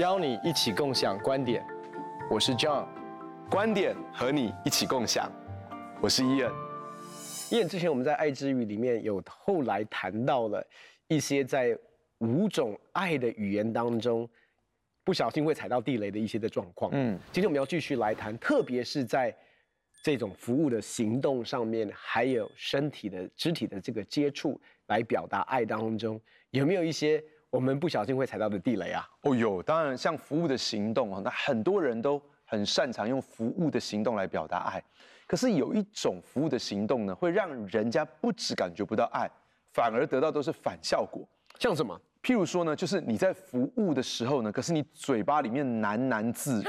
邀你一起共享观点，我是 John，观点和你一起共享，我是 Ian。Ian 之前我们在爱之语里面有后来谈到了一些在五种爱的语言当中不小心会踩到地雷的一些的状况。嗯，今天我们要继续来谈，特别是在这种服务的行动上面，还有身体的肢体的这个接触来表达爱当中，有没有一些我们不小心会踩到的地雷啊？哦，有，当然像服务的行动啊，那很多人都很擅长用服务的行动来表达爱，可是有一种服务的行动呢，会让人家不只感觉不到爱，反而得到都是反效果。像什么？譬如说呢，就是你在服务的时候呢，可是你嘴巴里面喃喃自语，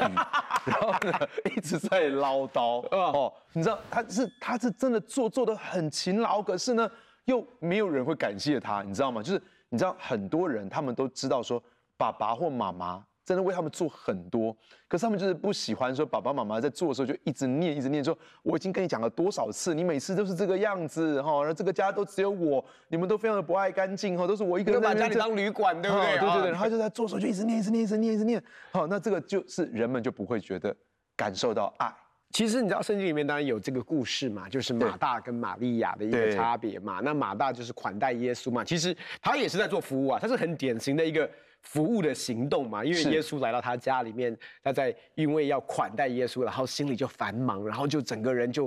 然后呢一直在唠叨 哦，你知道他是他是真的做做的很勤劳，可是呢又没有人会感谢他，你知道吗？就是你知道很多人他们都知道说爸爸或妈妈。真的为他们做很多，可是他们就是不喜欢说爸爸妈妈在做的时候就一直念一直念说，我已经跟你讲了多少次，你每次都是这个样子哈，然后这个家都只有我，你们都非常的不爱干净哈，都是我一个人把家里当旅馆，对不对？对对对，然后就在做的时候就一直念一直念一直念一直念，好，那这个就是人们就不会觉得感受到爱。其实你知道圣经里面当然有这个故事嘛，就是马大跟玛利亚的一个差别嘛。那马大就是款待耶稣嘛，其实他也是在做服务啊，他是很典型的一个。服务的行动嘛，因为耶稣来到他家里面，他在因为要款待耶稣，然后心里就繁忙，然后就整个人就，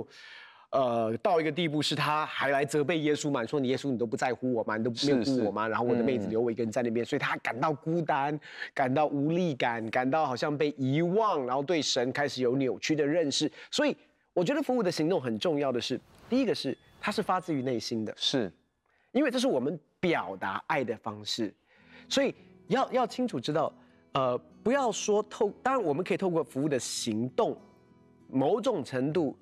呃，到一个地步是他还来责备耶稣嘛，说你耶稣你都不在乎我嘛？你都没有顾我嘛？然后我的妹子留我一个人在那边，所以他感到孤单，感到无力感，感到好像被遗忘，然后对神开始有扭曲的认识。所以我觉得服务的行动很重要的是，第一个是它是发自于内心的，是因为这是我们表达爱的方式，所以。要要清楚知道，呃，不要说透，当然我们可以透过服务的行动，某种程度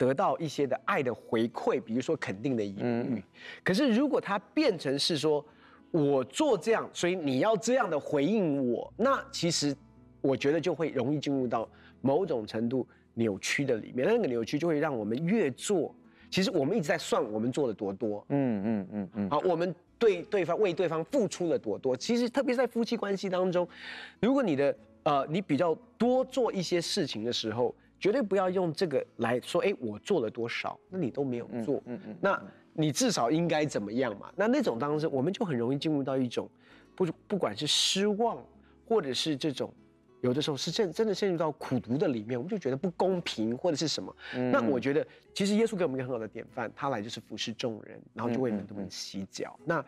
得到一些的爱的回馈，比如说肯定的言语。嗯。可是如果它变成是说，我做这样，所以你要这样的回应我，那其实我觉得就会容易进入到某种程度扭曲的里面，那个扭曲就会让我们越做，其实我们一直在算我们做了多多。嗯嗯嗯嗯。好，我们。对对方为对方付出了多多，其实特别在夫妻关系当中，如果你的呃你比较多做一些事情的时候，绝对不要用这个来说，哎，我做了多少，那你都没有做，嗯嗯，嗯，那你至少应该怎么样嘛？那那种当中，我们就很容易进入到一种不不管是失望，或者是这种。有的时候是真真的陷入到苦读的里面，我们就觉得不公平或者是什么。嗯、那我觉得其实耶稣给我们一个很好的典范，他来就是服侍众人，然后就为门徒们洗脚。那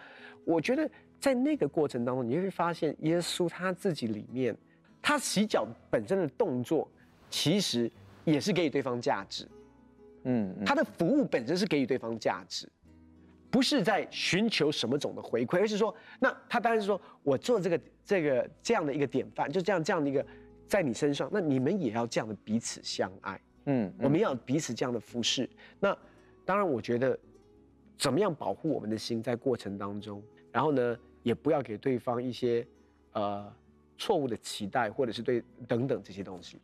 我觉得在那个过程当中，你会发现耶稣他自己里面，他洗脚本身的动作，其实也是给予对方价值。嗯，嗯他的服务本身是给予对方价值。不是在寻求什么种的回馈，而是说，那他当然是说我做这个这个这样的一个典范，就这样这样的一个在你身上，那你们也要这样的彼此相爱，嗯，嗯我们要彼此这样的服侍。那当然，我觉得怎么样保护我们的心在过程当中，然后呢，也不要给对方一些呃错误的期待，或者是对等等这些东西。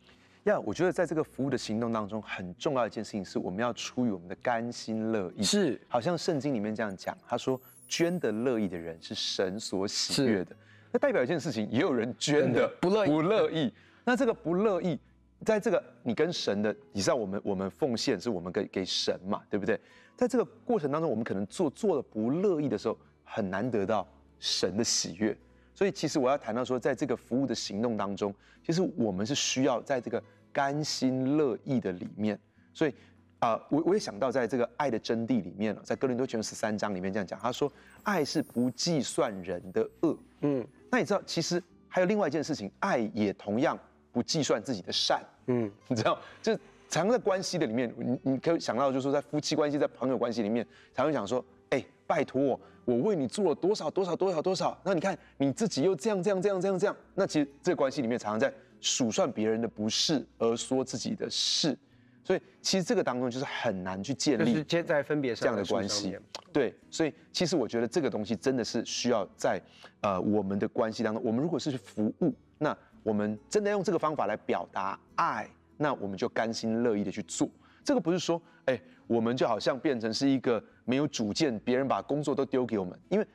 呀，yeah, 我觉得在这个服务的行动当中，很重要的一件事情是，我们要出于我们的甘心乐意。是，好像圣经里面这样讲，他说捐的乐意的人是神所喜悦的。那代表一件事情，也有人捐的不乐意不乐意。那这个不乐意，在这个你跟神的，你知道我们我们奉献是我们给给神嘛，对不对？在这个过程当中，我们可能做做了不乐意的时候，很难得到神的喜悦。所以，其实我要谈到说，在这个服务的行动当中，其实我们是需要在这个甘心乐意的里面。所以，啊、呃，我我也想到，在这个爱的真谛里面了，在哥林多前书十三章里面这样讲，他说，爱是不计算人的恶。嗯，那你知道，其实还有另外一件事情，爱也同样不计算自己的善。嗯，你知道，就常常在关系的里面，你你可以想到，就是说，在夫妻关系、在朋友关系里面，常常想说。哎，拜托我，我为你做了多少多少多少多少？那你看你自己又这样这样这样这样这样，那其实这个关系里面常常在数算别人的不是，而说自己的是，所以其实这个当中就是很难去建立在分别这样的关系。对，所以其实我觉得这个东西真的是需要在呃我们的关系当中，我们如果是去服务，那我们真的用这个方法来表达爱，那我们就甘心乐意的去做。这个不是说，哎，我们就好像变成是一个没有主见，别人把工作都丢给我们。因为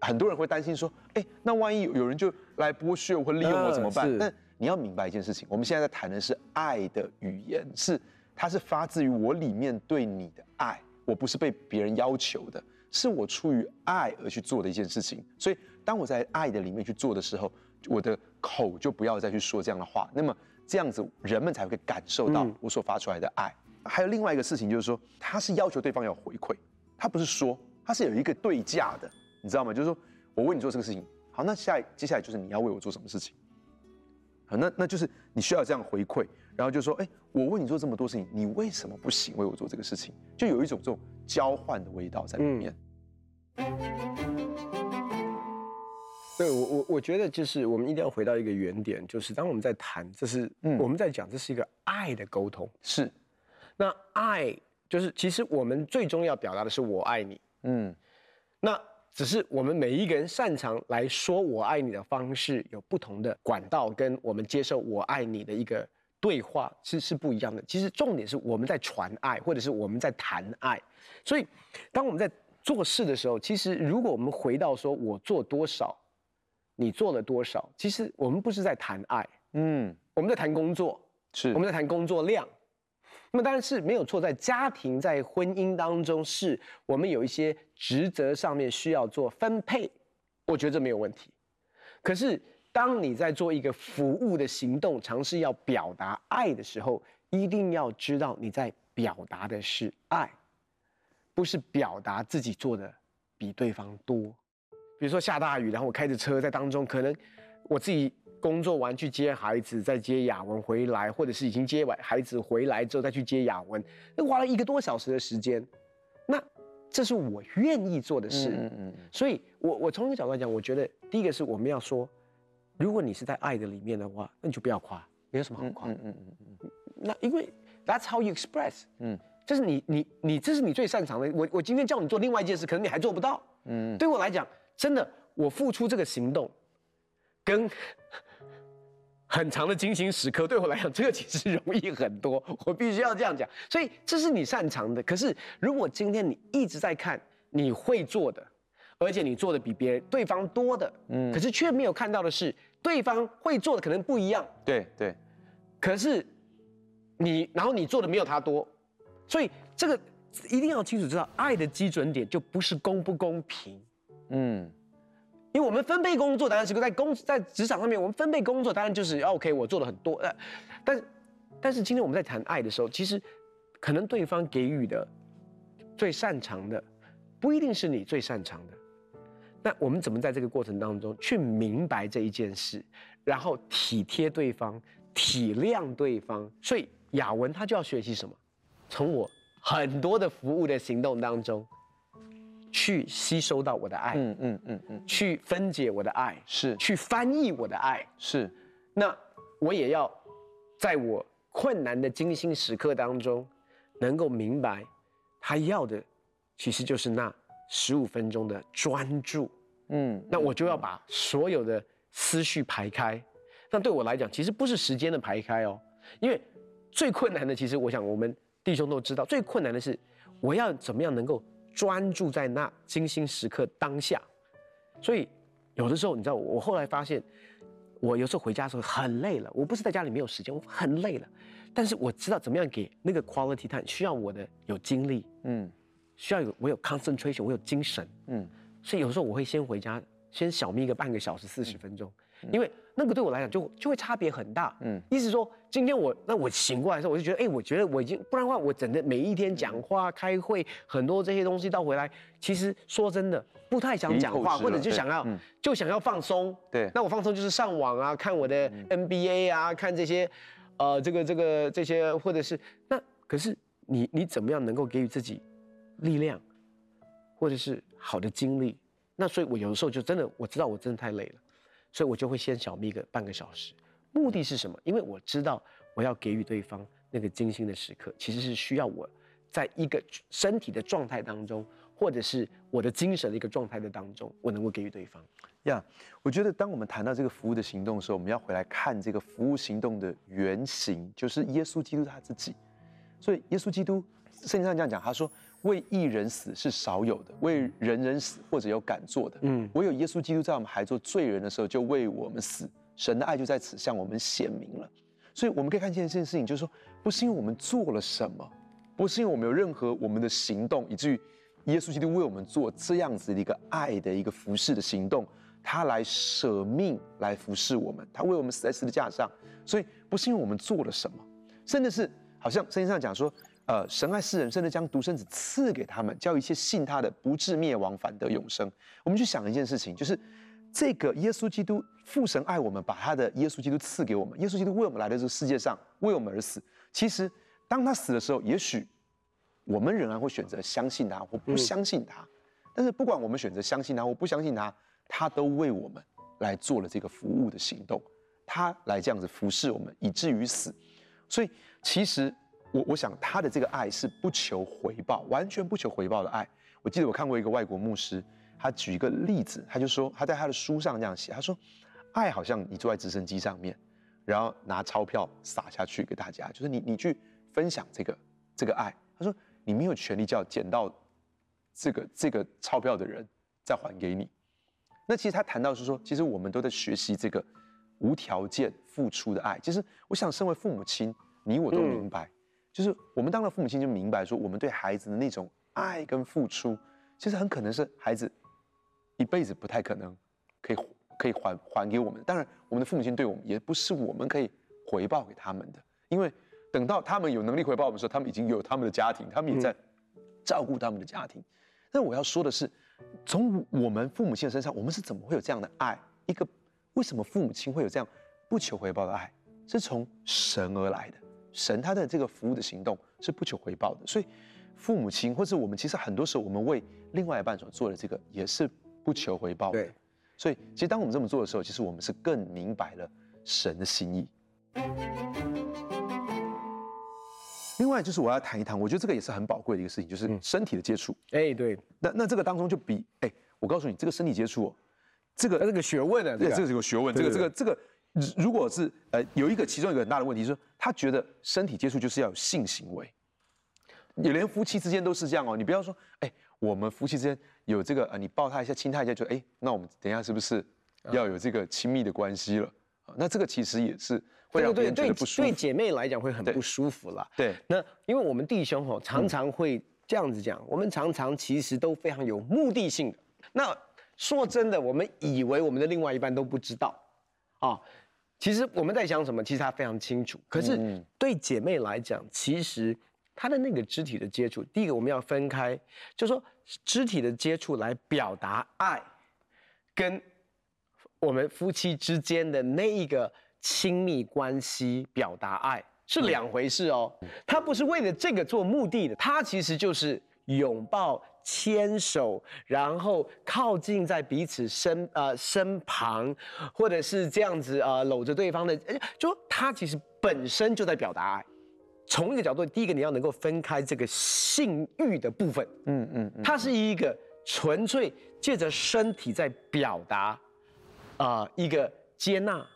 很多人会担心说，哎，那万一有人就来剥削我或利用我怎么办？但你要明白一件事情，我们现在在谈的是爱的语言，是它是发自于我里面对你的爱，我不是被别人要求的，是我出于爱而去做的一件事情。所以当我在爱的里面去做的时候，我的口就不要再去说这样的话。那么这样子人们才会感受到我所发出来的爱。还有另外一个事情就是说，他是要求对方要回馈，他不是说，他是有一个对价的，你知道吗？就是说我为你做这个事情，好，那下接下来就是你要为我做什么事情。好，那那就是你需要这样回馈，然后就说，哎，我为你做这么多事情，你为什么不行为我做这个事情？就有一种这种交换的味道在里面。嗯、对我我我觉得就是我们一定要回到一个原点，就是当我们在谈，这是、嗯、我们在讲，这是一个爱的沟通。是，那爱就是其实我们最终要表达的是我爱你。嗯，那。只是我们每一个人擅长来说“我爱你”的方式有不同的管道，跟我们接受“我爱你”的一个对话是是不一样的。其实重点是我们在传爱，或者是我们在谈爱。所以，当我们在做事的时候，其实如果我们回到说“我做多少，你做了多少”，其实我们不是在谈爱，嗯，我们在谈工作，是我们在谈工作量。那么当然是没有错，在家庭、在婚姻当中，是我们有一些职责上面需要做分配，我觉得这没有问题。可是当你在做一个服务的行动，尝试要表达爱的时候，一定要知道你在表达的是爱，不是表达自己做的比对方多。比如说下大雨，然后我开着车在当中，可能我自己。工作完去接孩子，再接雅文回来，或者是已经接完孩子回来之后再去接雅文，那花了一个多小时的时间。那这是我愿意做的事。嗯嗯。所以我我从一个角度来讲，我觉得第一个是我们要说，如果你是在爱的里面的话，那你就不要夸，没有什么好夸。嗯嗯嗯嗯。那因为 that's how you express。嗯。这是你你你这是你最擅长的。我我今天叫你做另外一件事，可能你还做不到。嗯。对我来讲，真的，我付出这个行动，跟。很长的惊心时刻，对我来讲，这个其实容易很多。我必须要这样讲，所以这是你擅长的。可是，如果今天你一直在看你会做的，而且你做的比别人对方多的，嗯，可是却没有看到的是对方会做的可能不一样。对对。可是你，然后你做的没有他多，所以这个一定要清楚知道，爱的基准点就不是公不公平，嗯。因为我们分配工作，当然是在工在职场上面，我们分配工作当然就是 OK，我做了很多，呃，但但是今天我们在谈爱的时候，其实可能对方给予的最擅长的，不一定是你最擅长的。那我们怎么在这个过程当中去明白这一件事，然后体贴对方，体谅对方？所以雅文他就要学习什么？从我很多的服务的行动当中。去吸收到我的爱，嗯嗯嗯嗯，去分解我的爱，是去翻译我的爱，是。那我也要在我困难的精心时刻当中，能够明白，他要的其实就是那十五分钟的专注，嗯。那我就要把所有的思绪排开。那对我来讲，其实不是时间的排开哦，因为最困难的，其实我想我们弟兄都知道，最困难的是我要怎么样能够。专注在那精心时刻当下，所以有的时候你知道，我后来发现，我有时候回家的时候很累了。我不是在家里没有时间，我很累了，但是我知道怎么样给那个 quality time，需要我的有精力，嗯，需要有我有 concentration，我有精神，嗯，所以有时候我会先回家，先小眯个半个小时四十分钟，嗯，因为。那个对我来讲就就会差别很大，嗯，意思说今天我那我醒过来的时候，我就觉得，哎，我觉得我已经不然的话，我整个每一天讲话、开会，很多这些东西到回来，其实说真的不太想讲话，或者就想要、嗯、就想要放松，对，那我放松就是上网啊，看我的 NBA 啊，看这些，呃，这个这个这些，或者是那可是你你怎么样能够给予自己力量，或者是好的精力？那所以我有的时候就真的我知道我真的太累了。所以我就会先小眯个半个小时，目的是什么？因为我知道我要给予对方那个精心的时刻，其实是需要我在一个身体的状态当中，或者是我的精神的一个状态的当中，我能够给予对方。呀，我觉得当我们谈到这个服务的行动的时候，我们要回来看这个服务行动的原型，就是耶稣基督他自己。所以耶稣基督圣经上这样讲，他说为一人死是少有的，为人人死或者有敢做的。嗯，唯有耶稣基督在我们还做罪人的时候就为我们死，神的爱就在此向我们显明了。所以我们可以看见一件事情，就是说不是因为我们做了什么，不是因为我们有任何我们的行动，以至于耶稣基督为我们做这样子的一个爱的一个服侍的行动。他来舍命来服侍我们，他为我们死在十字架上，所以不是因为我们做了什么，甚至是好像圣经上讲说，呃，神爱世人，甚至将独生子赐给他们，叫一切信他的不至灭亡，反得永生。我们去想一件事情，就是这个耶稣基督父神爱我们，把他的耶稣基督赐给我们，耶稣基督为我们来到这个世界上，为我们而死。其实当他死的时候，也许我们仍然会选择相信他或不相信他，嗯、但是不管我们选择相信他或不相信他。他都为我们来做了这个服务的行动，他来这样子服侍我们，以至于死。所以其实我我想他的这个爱是不求回报，完全不求回报的爱。我记得我看过一个外国牧师，他举一个例子，他就说他在他的书上这样写，他说，爱好像你坐在直升机上面，然后拿钞票撒下去给大家，就是你你去分享这个这个爱。他说你没有权利叫捡到这个这个钞票的人再还给你。那其实他谈到是说，其实我们都在学习这个无条件付出的爱。其实我想，身为父母亲，你我都明白，就是我们当了父母亲就明白说，我们对孩子的那种爱跟付出，其实很可能是孩子一辈子不太可能可以可以还还给我们。当然，我们的父母亲对我们也不是我们可以回报给他们的，因为等到他们有能力回报我们的时候，他们已经有他们的家庭，他们也在照顾他们的家庭。但我要说的是。从我们父母亲的身上，我们是怎么会有这样的爱？一个为什么父母亲会有这样不求回报的爱？是从神而来的。神他的这个服务的行动是不求回报的。所以父母亲或者我们其实很多时候我们为另外一半所做的这个也是不求回报的。对。所以其实当我们这么做的时候，其实我们是更明白了神的心意。另外就是我要谈一谈，我觉得这个也是很宝贵的一个事情，就是身体的接触。哎、嗯，对，那那这个当中就比哎，我告诉你，这个身体接触，哦这个这个学问的，对，这个是有学问。这个这个这个，如果是呃有一个其中一个很大的问题，就是他觉得身体接触就是要有性行为，也连夫妻之间都是这样哦。你不要说，哎，我们夫妻之间有这个呃，你抱他一下，亲他一下，就哎，那我们等一下是不是要有这个亲密的关系了？那这个其实也是。会让别人觉得不舒服。对，对姐妹来讲会很不舒服了。对，那因为我们弟兄吼常常会这样子讲，我们常常其实都非常有目的性的。那说真的，我们以为我们的另外一半都不知道啊，其实我们在想什么，其实他非常清楚。可是对姐妹来讲，其实她的那个肢体的接触，第一个我们要分开，就是说肢体的接触来表达爱，跟我们夫妻之间的那一个。亲密关系表达爱是两回事哦，他不是为了这个做目的的，他其实就是拥抱、牵手，然后靠近在彼此身呃身旁，或者是这样子呃搂着对方的，就他其实本身就在表达爱。从一个角度，第一个你要能够分开这个性欲的部分，嗯嗯，它是一个纯粹借着身体在表达啊、呃、一个接纳。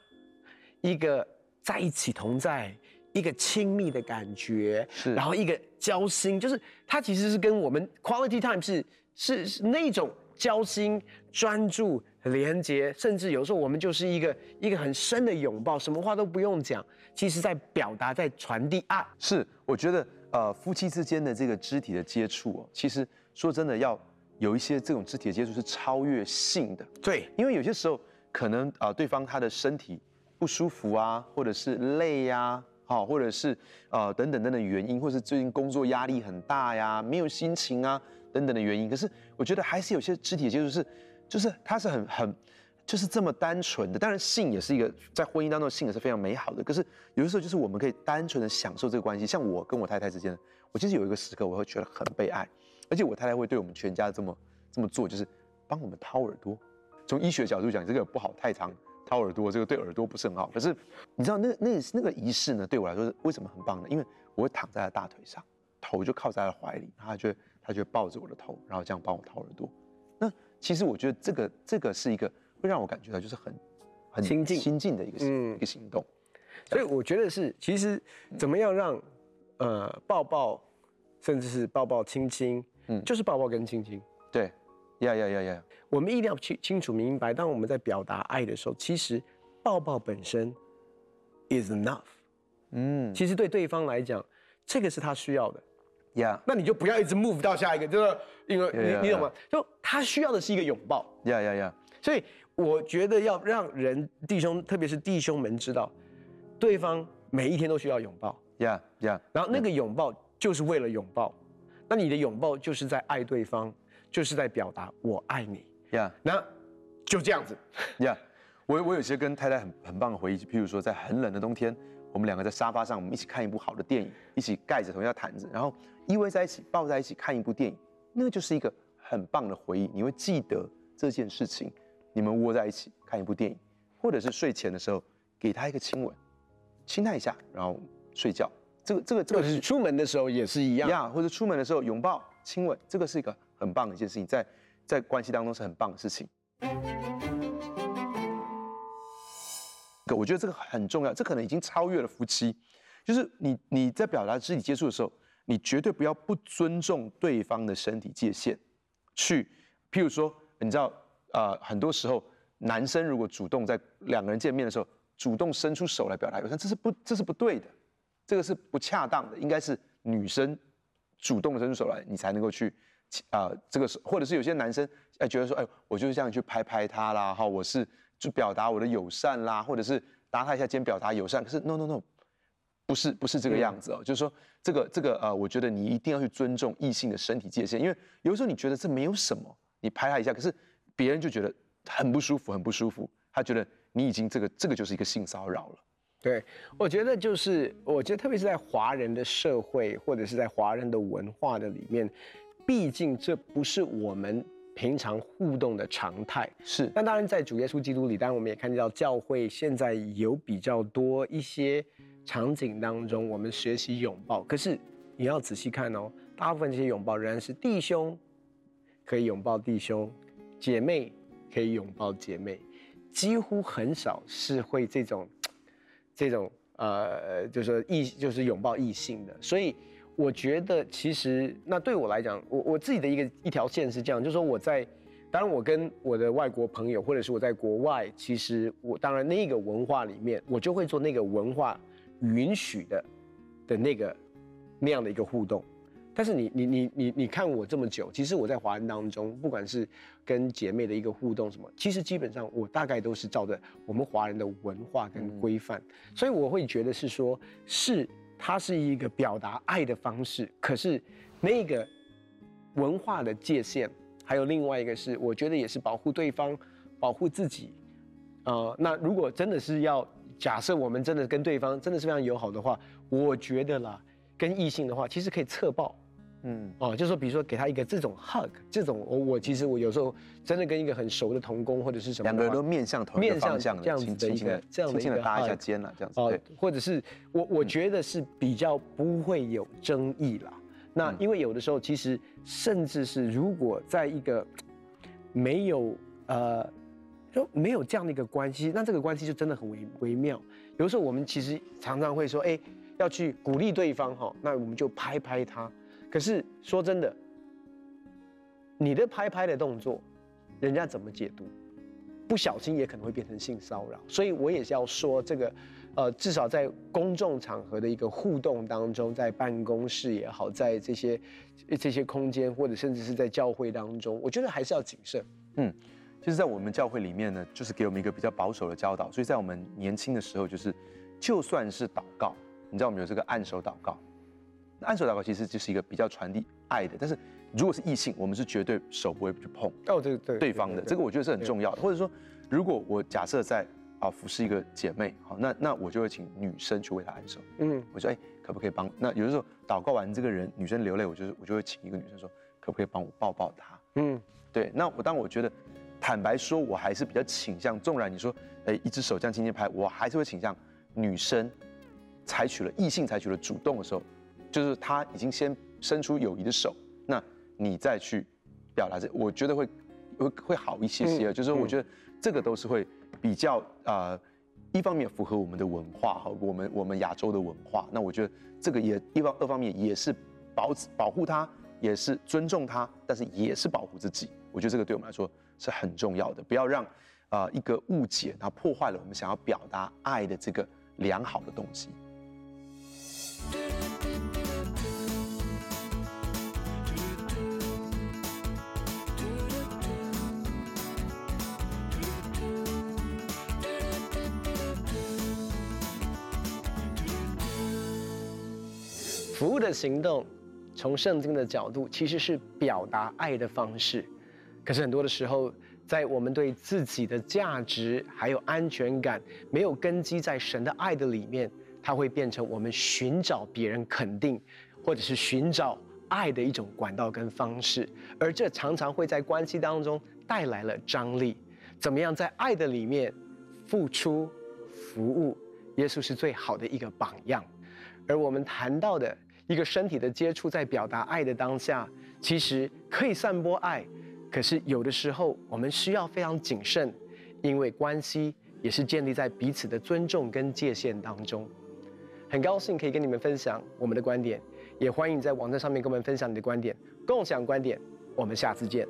一个在一起同在，一个亲密的感觉，是，然后一个交心，就是它其实是跟我们 quality time 是是是那种交心、专注、连接，甚至有时候我们就是一个一个很深的拥抱，什么话都不用讲，其实在表达，在传递爱。是，我觉得呃夫妻之间的这个肢体的接触哦，其实说真的要有一些这种肢体的接触是超越性的。对，因为有些时候可能啊、呃、对方他的身体。不舒服啊，或者是累呀、啊，好，或者是呃等等等等原因，或是最近工作压力很大呀，没有心情啊等等的原因。可是我觉得还是有些肢体接触是，就是它是很很就是这么单纯的。当然性也是一个在婚姻当中性也是非常美好的。可是有的时候就是我们可以单纯的享受这个关系。像我跟我太太之间，我其实有一个时刻我会觉得很被爱，而且我太太会对我们全家这么这么做，就是帮我们掏耳朵。从医学角度讲，这个不好太长。掏耳朵，这个对耳朵不是很好。可是你知道那那那个仪式呢？对我来说是为什么很棒呢？因为我会躺在他大腿上，头就靠在他怀里，他就他就抱着我的头，然后这样帮我掏耳朵。那其实我觉得这个这个是一个会让我感觉到就是很很亲近亲近的一个一个行动。所以我觉得是其实怎么样让呃抱抱甚至是抱抱亲亲，嗯，就是抱抱跟亲亲。对，呀呀呀呀，我们一定要清清楚明白，当我们在表达爱的时候，其实抱抱本身 is enough。嗯，其实对对方来讲，这个是他需要的。呀，Yeah. 那你就不要一直 move 到下一个，就是因为 yeah, 你 yeah, 你懂吗？就他需要的是一个拥抱。呀呀呀！所以我觉得要让人弟兄，特别是弟兄们知道，对方每一天都需要拥抱。呀呀.然后那个拥抱就是为了拥抱，那你的拥抱就是在爱对方，就是在表达我爱你。呀，那就这样子。呀，我我有些跟太太很很棒的回忆，譬如说在很冷的冬天。我们两个在沙发上，我们一起看一部好的电影，一起盖着同一张毯子，然后依偎在一起，抱在一起看一部电影，那个就是一个很棒的回忆。你会记得这件事情，你们窝在一起看一部电影，或者是睡前的时候给他一个亲吻，亲他一下，然后睡觉。这个这个这个是出门的时候也是一样呀，或者出门的时候拥抱亲吻，这个是一个很棒的一件事情，在在关系当中是很棒的事情。我觉得这个很重要，这可能已经超越了夫妻。就是你你在表达肢体接触的时候，你绝对不要不尊重对方的身体界限，去，譬如说，你知道，呃，很多时候男生如果主动在两个人见面的时候，主动伸出手来表达友善，这是不这是不对的，这个是不恰当的，应该是女生主动伸出手来，你才能够去，啊、呃，这个是，或者是有些男生哎觉得说，哎，我就是这样去拍拍他啦，哈，我是。就表达我的友善啦，或者是搭他一下肩表达友善，可是 no no no，不是不是这个样子哦，嗯、就是说这个这个呃，我觉得你一定要去尊重异性的身体界限，因为有时候你觉得这没有什么，你拍他一下，可是别人就觉得很不舒服，很不舒服，他觉得你已经这个这个就是一个性骚扰了。对，我觉得就是我觉得特别是在华人的社会或者是在华人的文化的里面，毕竟这不是我们。平常互动的常态是，那当然在主耶稣基督里，当然我们也看到教会现在有比较多一些场景当中，我们学习拥抱。可是你要仔细看哦，大部分这些拥抱仍然是弟兄可以拥抱弟兄，姐妹可以拥抱姐妹，几乎很少是会这种这种呃，就是异就是拥抱异性的，所以。我觉得其实那对我来讲，我我自己的一个一条线是这样，就是说我在，当然我跟我的外国朋友，或者是我在国外，其实我当然那个文化里面，我就会做那个文化允许的的那个那样的一个互动。但是你你你你你看我这么久，其实我在华人当中，不管是跟姐妹的一个互动什么，其实基本上我大概都是照着我们华人的文化跟规范，嗯、所以我会觉得是说是。它是一个表达爱的方式，可是那个文化的界限，还有另外一个是，我觉得也是保护对方，保护自己。呃，那如果真的是要假设我们真的跟对方真的是非常友好的话，我觉得啦，跟异性的话，其实可以侧抱。嗯哦，就是说，比如说给他一个这种 hug，这种我我其实我有时候真的跟一个很熟的同工或者是什么，两个人都面向同一个方向的，这样子的一个这样的一个搭一下肩了，这样子哦，或者是我我觉得是比较不会有争议啦。那因为有的时候其实甚至是如果在一个没有呃就没有这样的一个关系，那这个关系就真的很微微妙。有的时候我们其实常常会说，哎，要去鼓励对方哈，那我们就拍拍他。可是说真的，你的拍拍的动作，人家怎么解读？不小心也可能会变成性骚扰。所以我也是要说这个，呃，至少在公众场合的一个互动当中，在办公室也好，在这些这些空间，或者甚至是在教会当中，我觉得还是要谨慎。嗯，其实，在我们教会里面呢，就是给我们一个比较保守的教导。所以在我们年轻的时候，就是就算是祷告，你知道我们有这个按手祷告。按手祷告其实就是一个比较传递爱的，但是如果是异性，我们是绝对手不会去碰哦，对对对方的，这个我觉得是很重要的。或者说，如果我假设在啊服侍一个姐妹，好，那那我就会请女生去为她按手。嗯，我说哎，可不可以帮？那有的时候祷告完这个人女生流泪，我就是我就会请一个女生说，可不可以帮我抱抱她？嗯，对。那我当我觉得坦白说，我还是比较倾向，纵然你说哎一只手这样轻轻拍，我还是会倾向女生采取了异性采取了主动的时候。就是他已经先伸出友谊的手，那你再去表达这，我觉得会会会好一些些。嗯、就是说我觉得这个都是会比较啊、呃，一方面符合我们的文化哈，我们我们亚洲的文化。那我觉得这个也一方二方面也是保保护他，也是尊重他，但是也是保护自己。我觉得这个对我们来说是很重要的，不要让啊、呃、一个误解，它破坏了我们想要表达爱的这个良好的动机。服务的行动，从圣经的角度，其实是表达爱的方式。可是很多的时候，在我们对自己的价值还有安全感没有根基在神的爱的里面，它会变成我们寻找别人肯定，或者是寻找爱的一种管道跟方式。而这常常会在关系当中带来了张力。怎么样在爱的里面付出服务？耶稣是最好的一个榜样。而我们谈到的。一个身体的接触，在表达爱的当下，其实可以散播爱，可是有的时候我们需要非常谨慎，因为关系也是建立在彼此的尊重跟界限当中。很高兴可以跟你们分享我们的观点，也欢迎在网站上面跟我们分享你的观点，共享观点。我们下次见。